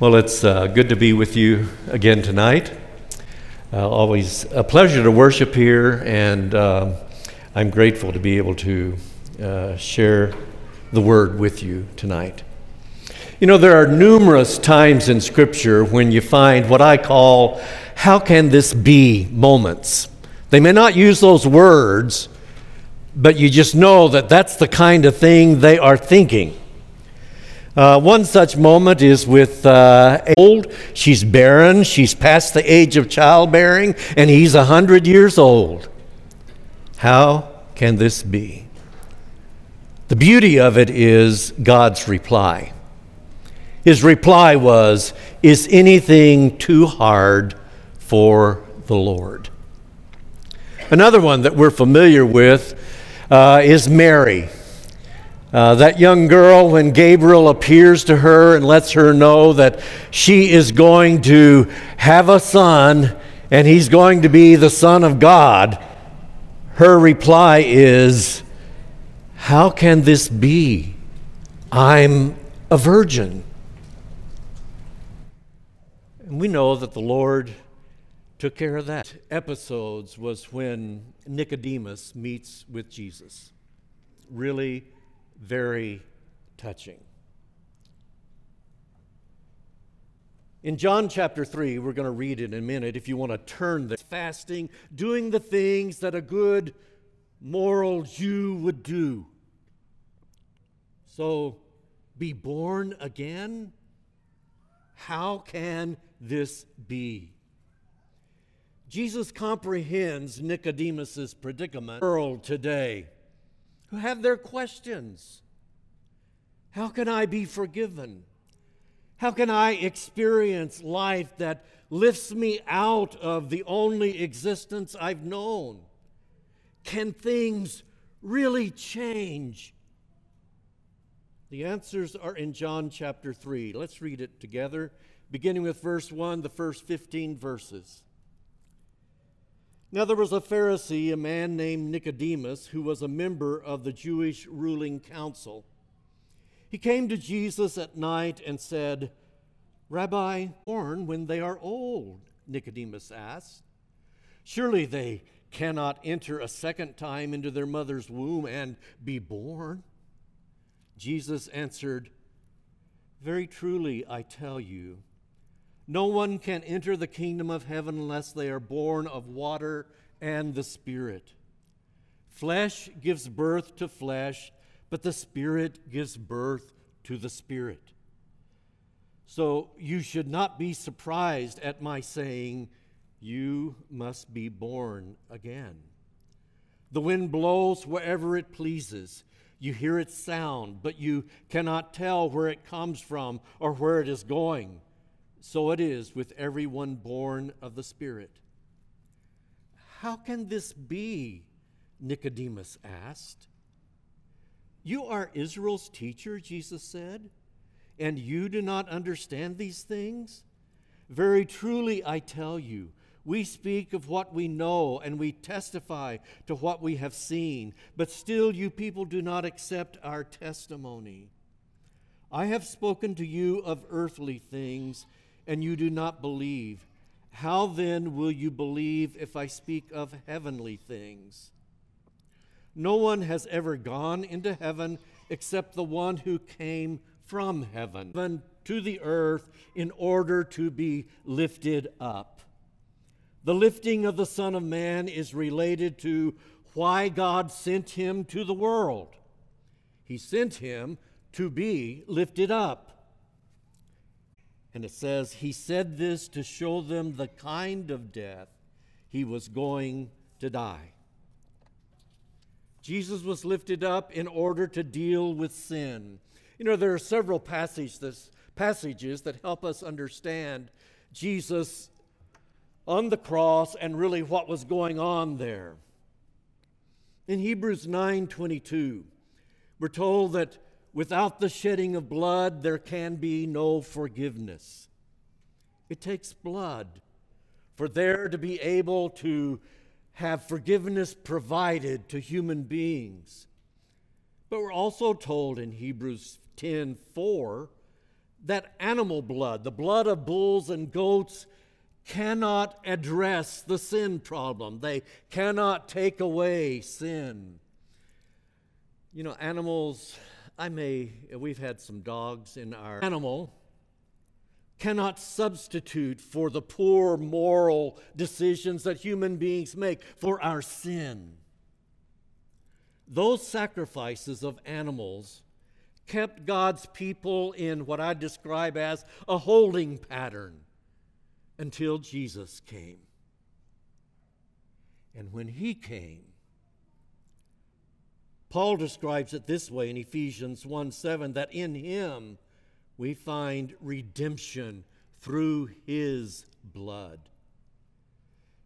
Well, it's uh, good to be with you again tonight. Uh, always a pleasure to worship here, and uh, I'm grateful to be able to uh, share the word with you tonight. You know, there are numerous times in Scripture when you find what I call how can this be moments. They may not use those words, but you just know that that's the kind of thing they are thinking. Uh, one such moment is with uh, old. She's barren. She's past the age of childbearing, and he's a hundred years old. How can this be? The beauty of it is God's reply. His reply was, Is anything too hard for the Lord? Another one that we're familiar with uh, is Mary. Uh, that young girl, when Gabriel appears to her and lets her know that she is going to have a son and he's going to be the Son of God, her reply is, How can this be? I'm a virgin. And we know that the Lord took care of that. Episodes was when Nicodemus meets with Jesus. Really very touching. In John chapter 3, we're going to read it in a minute if you want to turn this fasting, doing the things that a good moral Jew would do. So, be born again? How can this be? Jesus comprehends Nicodemus's predicament world today who have their questions. How can I be forgiven? How can I experience life that lifts me out of the only existence I've known? Can things really change? The answers are in John chapter 3. Let's read it together, beginning with verse 1, the first 15 verses. Now there was a Pharisee, a man named Nicodemus, who was a member of the Jewish ruling council. He came to Jesus at night and said, Rabbi, born when they are old, Nicodemus asked. Surely they cannot enter a second time into their mother's womb and be born. Jesus answered, Very truly, I tell you, no one can enter the kingdom of heaven unless they are born of water and the Spirit. Flesh gives birth to flesh, but the Spirit gives birth to the Spirit. So you should not be surprised at my saying, You must be born again. The wind blows wherever it pleases. You hear its sound, but you cannot tell where it comes from or where it is going. So it is with everyone born of the Spirit. How can this be? Nicodemus asked. You are Israel's teacher, Jesus said, and you do not understand these things? Very truly, I tell you, we speak of what we know and we testify to what we have seen, but still you people do not accept our testimony. I have spoken to you of earthly things and you do not believe, how then will you believe if I speak of heavenly things? No one has ever gone into heaven except the one who came from heaven to the earth in order to be lifted up. The lifting of the Son of Man is related to why God sent him to the world. He sent him to be lifted up. And it says, He said this to show them the kind of death he was going to die. Jesus was lifted up in order to deal with sin. You know, there are several passages, passages that help us understand Jesus on the cross and really what was going on there. In Hebrews 9:22, we're told that Without the shedding of blood, there can be no forgiveness. It takes blood for there to be able to have forgiveness provided to human beings. But we're also told in Hebrews 10 4 that animal blood, the blood of bulls and goats, cannot address the sin problem. They cannot take away sin. You know, animals, I may, we've had some dogs in our animal, cannot substitute for the poor moral decisions that human beings make for our sin. Those sacrifices of animals kept God's people in what I describe as a holding pattern until Jesus came. And when he came, Paul describes it this way in Ephesians 1 7 that in him we find redemption through his blood.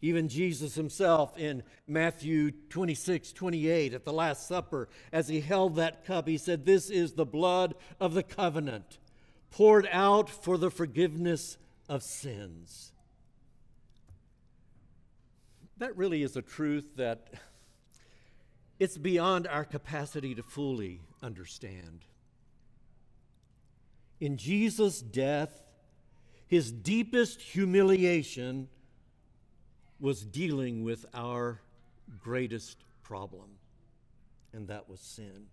Even Jesus himself in Matthew 26, 28, at the Last Supper, as he held that cup, he said, This is the blood of the covenant, poured out for the forgiveness of sins. That really is a truth that it's beyond our capacity to fully understand. In Jesus' death, his deepest humiliation was dealing with our greatest problem, and that was sin.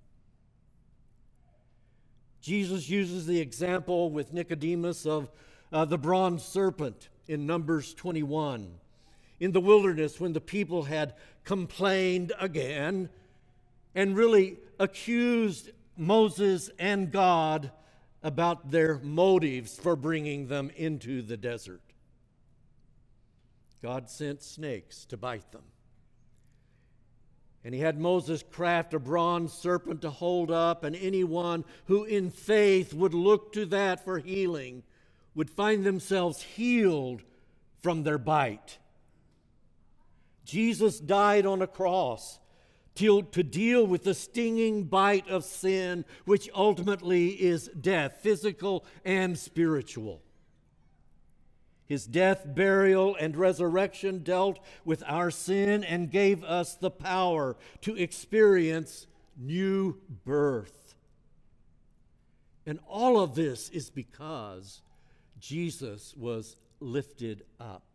Jesus uses the example with Nicodemus of uh, the bronze serpent in Numbers 21. In the wilderness, when the people had complained again and really accused Moses and God about their motives for bringing them into the desert. God sent snakes to bite them. And he had Moses craft a bronze serpent to hold up, and anyone who in faith would look to that for healing would find themselves healed from their bite. Jesus died on a cross to, to deal with the stinging bite of sin, which ultimately is death, physical and spiritual. His death, burial, and resurrection dealt with our sin and gave us the power to experience new birth. And all of this is because Jesus was lifted up.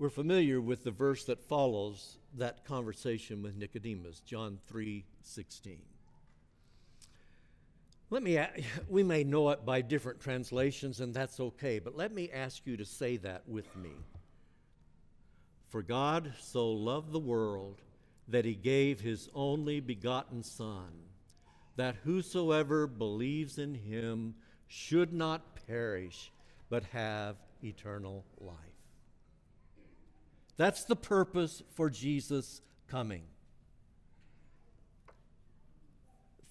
We're familiar with the verse that follows that conversation with Nicodemus, John 3 16. Let me, we may know it by different translations, and that's okay, but let me ask you to say that with me. For God so loved the world that he gave his only begotten Son, that whosoever believes in him should not perish, but have eternal life. That's the purpose for Jesus coming.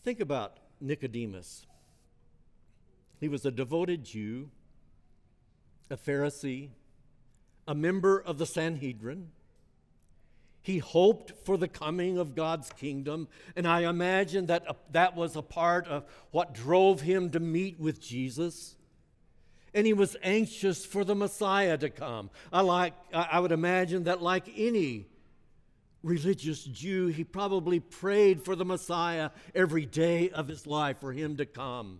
Think about Nicodemus. He was a devoted Jew, a Pharisee, a member of the Sanhedrin. He hoped for the coming of God's kingdom, and I imagine that uh, that was a part of what drove him to meet with Jesus. And he was anxious for the Messiah to come. I, like, I would imagine that, like any religious Jew, he probably prayed for the Messiah every day of his life for him to come.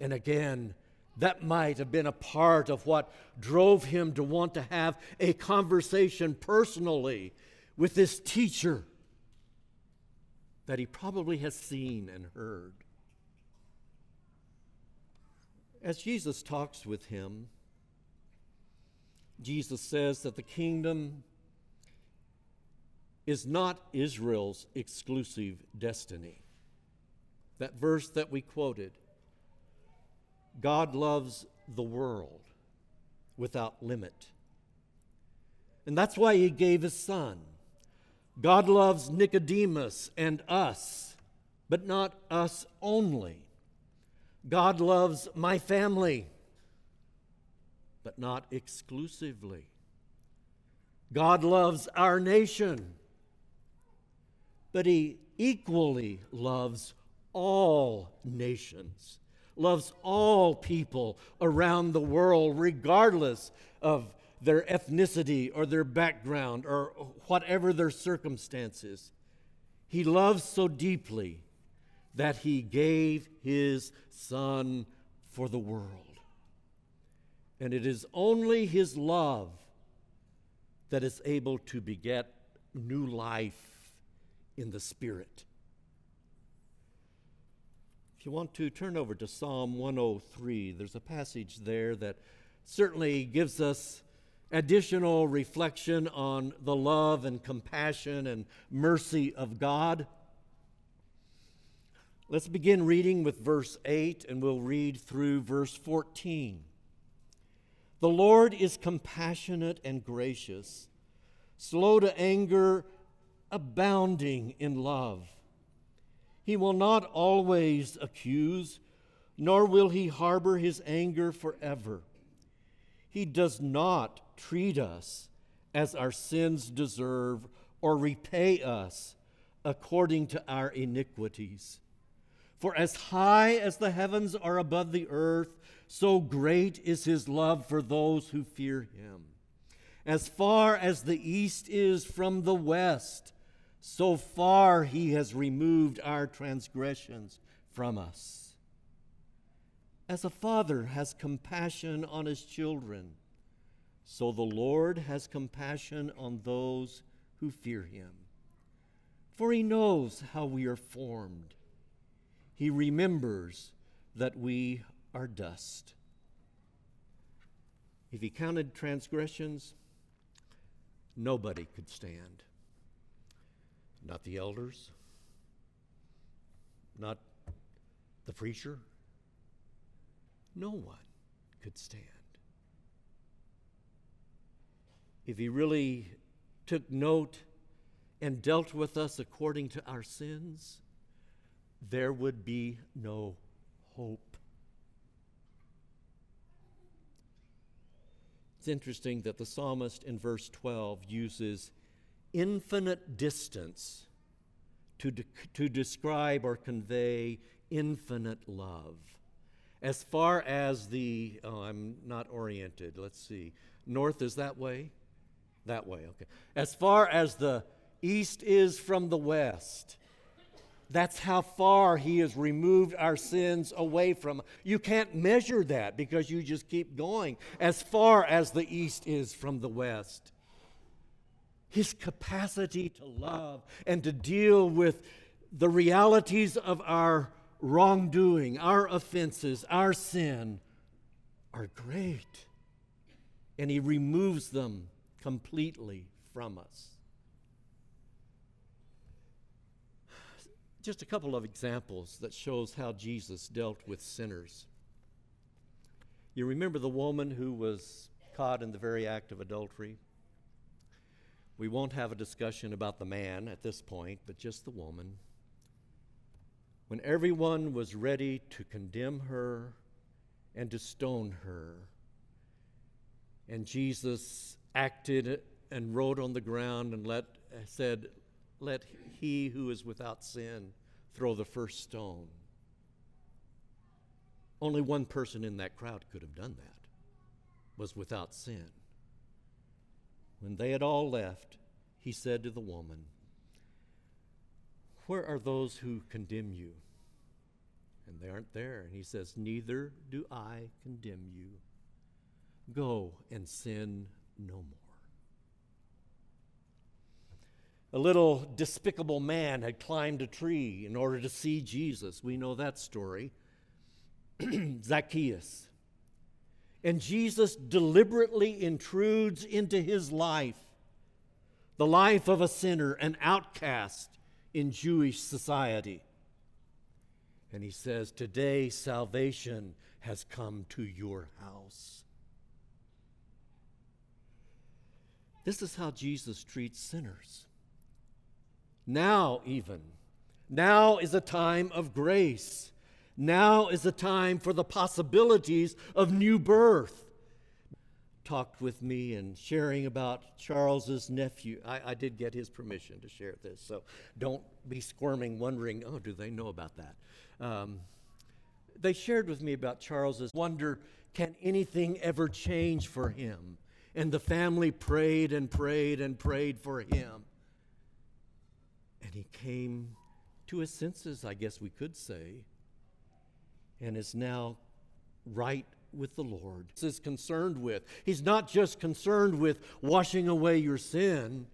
And again, that might have been a part of what drove him to want to have a conversation personally with this teacher that he probably has seen and heard. As Jesus talks with him, Jesus says that the kingdom is not Israel's exclusive destiny. That verse that we quoted God loves the world without limit. And that's why he gave his son. God loves Nicodemus and us, but not us only. God loves my family, but not exclusively. God loves our nation, but he equally loves all nations, loves all people around the world, regardless of their ethnicity or their background or whatever their circumstances. He loves so deeply that he gave his Son for the world. And it is only his love that is able to beget new life in the Spirit. If you want to turn over to Psalm 103, there's a passage there that certainly gives us additional reflection on the love and compassion and mercy of God. Let's begin reading with verse 8 and we'll read through verse 14. The Lord is compassionate and gracious, slow to anger, abounding in love. He will not always accuse, nor will he harbor his anger forever. He does not treat us as our sins deserve or repay us according to our iniquities. For as high as the heavens are above the earth, so great is his love for those who fear him. As far as the east is from the west, so far he has removed our transgressions from us. As a father has compassion on his children, so the Lord has compassion on those who fear him. For he knows how we are formed, he remembers that we are dust. If he counted transgressions, nobody could stand. Not the elders, not the preacher. No one could stand. If he really took note and dealt with us according to our sins, there would be no hope. It's interesting that the psalmist in verse 12 uses infinite distance to, de- to describe or convey infinite love. As far as the, oh, I'm not oriented. Let's see. North is that way? That way, okay. As far as the east is from the west, that's how far he has removed our sins away from. You can't measure that because you just keep going as far as the east is from the west his capacity to love and to deal with the realities of our wrongdoing, our offenses, our sin are great. And he removes them completely from us. Just a couple of examples that shows how Jesus dealt with sinners. You remember the woman who was caught in the very act of adultery? We won't have a discussion about the man at this point, but just the woman. When everyone was ready to condemn her and to stone her, and Jesus acted and wrote on the ground and let, said, Let he who is without sin throw the first stone. Only one person in that crowd could have done that, was without sin. When they had all left, he said to the woman, Where are those who condemn you? And they aren't there. And he says, Neither do I condemn you. Go and sin no more. A little despicable man had climbed a tree in order to see Jesus. We know that story. Zacchaeus. And Jesus deliberately intrudes into his life, the life of a sinner, an outcast in Jewish society. And he says, Today salvation has come to your house. This is how Jesus treats sinners. Now, even. Now is a time of grace. Now is a time for the possibilities of new birth. Talked with me and sharing about Charles's nephew. I, I, did get his permission to share this, so don't be squirming, wondering, oh, do they know about that? Um, they shared with me about Charles's wonder can anything ever change for him? And the family prayed and prayed and prayed for him. And he came to his senses, I guess we could say, and is now right with the Lord. This Is concerned with. He's not just concerned with washing away your sin,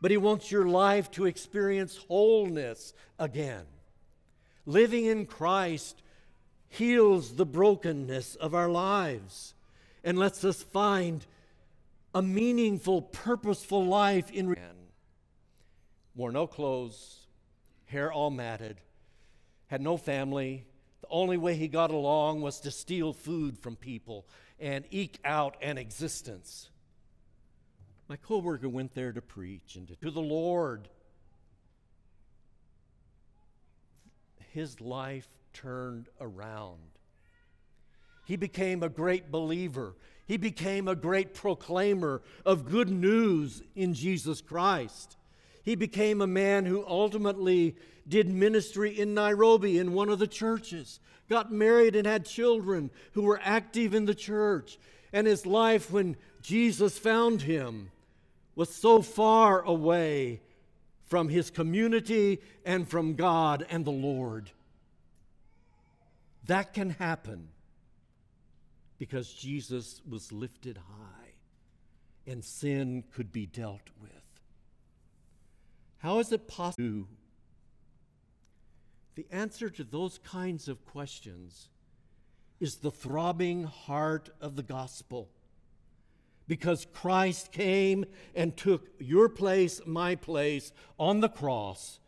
but he wants your life to experience wholeness again. Living in Christ heals the brokenness of our lives and lets us find a meaningful, purposeful life in. Wore no clothes, hair all matted, had no family. The only way he got along was to steal food from people and eke out an existence. My coworker went there to preach and to, the Lord. His life turned around. He became a great believer. He became a great proclaimer of good news in Jesus Christ. He became a man who ultimately did ministry in Nairobi in one of the churches, got married and had children who were active in the church. And his life, when Jesus found him, was so far away from his community and from God and the Lord. That can happen because Jesus was lifted high and sin could be dealt with. How is it possible? The answer to those kinds of questions is the throbbing heart of the gospel. Because Christ came and took your place, my place on the cross,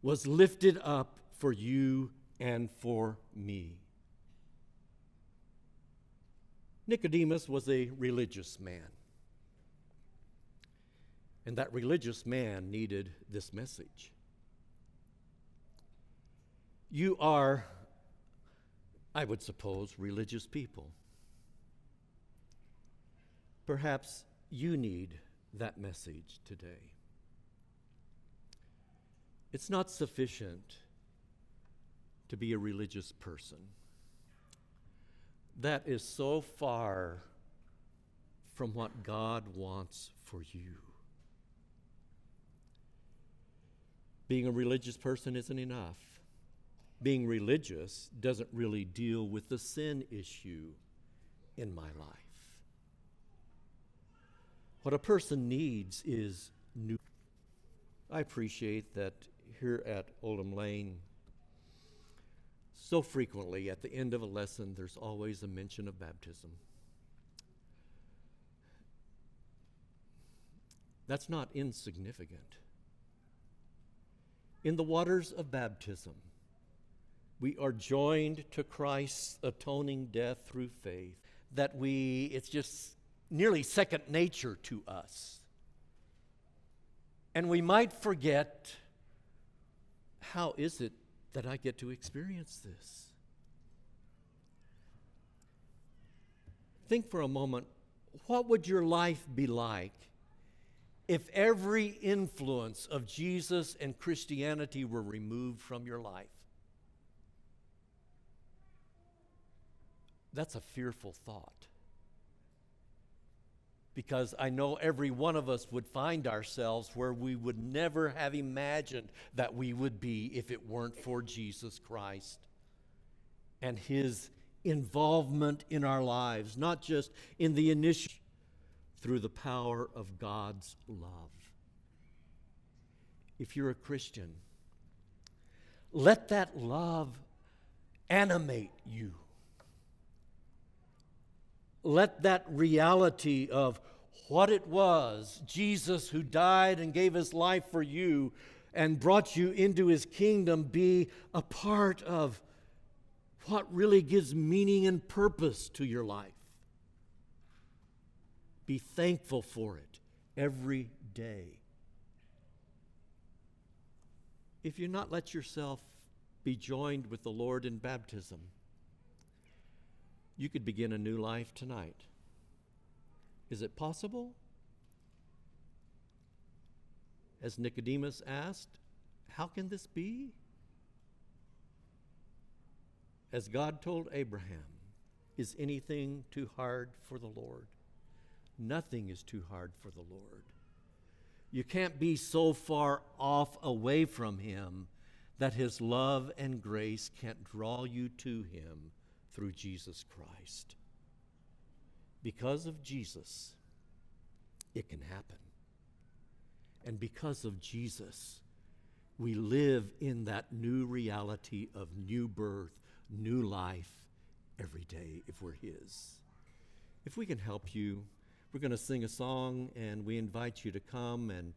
was lifted up for you and for me. Nicodemus was a religious man. And that religious man needed this message. You are, I would suppose, religious people. Perhaps you need that message today. It's not sufficient to be a religious person that is so far from what God wants for you. Being a religious person isn't enough. Being religious doesn't really deal with the sin issue in my life. What a person needs is new. I appreciate that here at Oldham Lane, so frequently, at the end of a lesson, there's always a mention of baptism. That's not insignificant. In the waters of baptism, we are joined to Christ's atoning death through faith, that we, it's just nearly second nature to us. And we might forget how is it that I get to experience this. Think for a moment what would your life be like if every influence of Jesus and Christianity were removed from your life? That's a fearful thought because I know every one of us would find ourselves where we would never have imagined that we would be if it weren't for Jesus Christ and his involvement in our lives, not just in the initial, through the power of God's love. If you're a Christian, let that love animate you let that reality of what it was Jesus who died and gave his life for you and brought you into his kingdom be a part of what really gives meaning and purpose to your life. Be thankful for it every day. If you not let yourself be joined with the Lord in baptism, you could begin a new life tonight. Is it possible? As Nicodemus asked, How can this be? As God told Abraham, Is anything too hard for the Lord? Nothing is too hard for the Lord. You can't be so far off away from Him that His love and grace can't draw you to Him through Jesus Christ. Because of Jesus, it can happen. And because of Jesus, we live in that new reality of new birth, new life every day if we're His. If we can help you, we're going to sing a song and we invite you to come and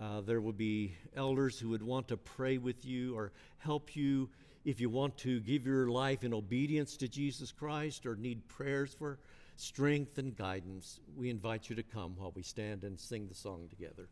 uh, there will be elders who would want to pray with you or help you if you want to give your life in obedience to Jesus Christ or need prayers for strength and guidance. We invite you to come while we stand and sing the song together.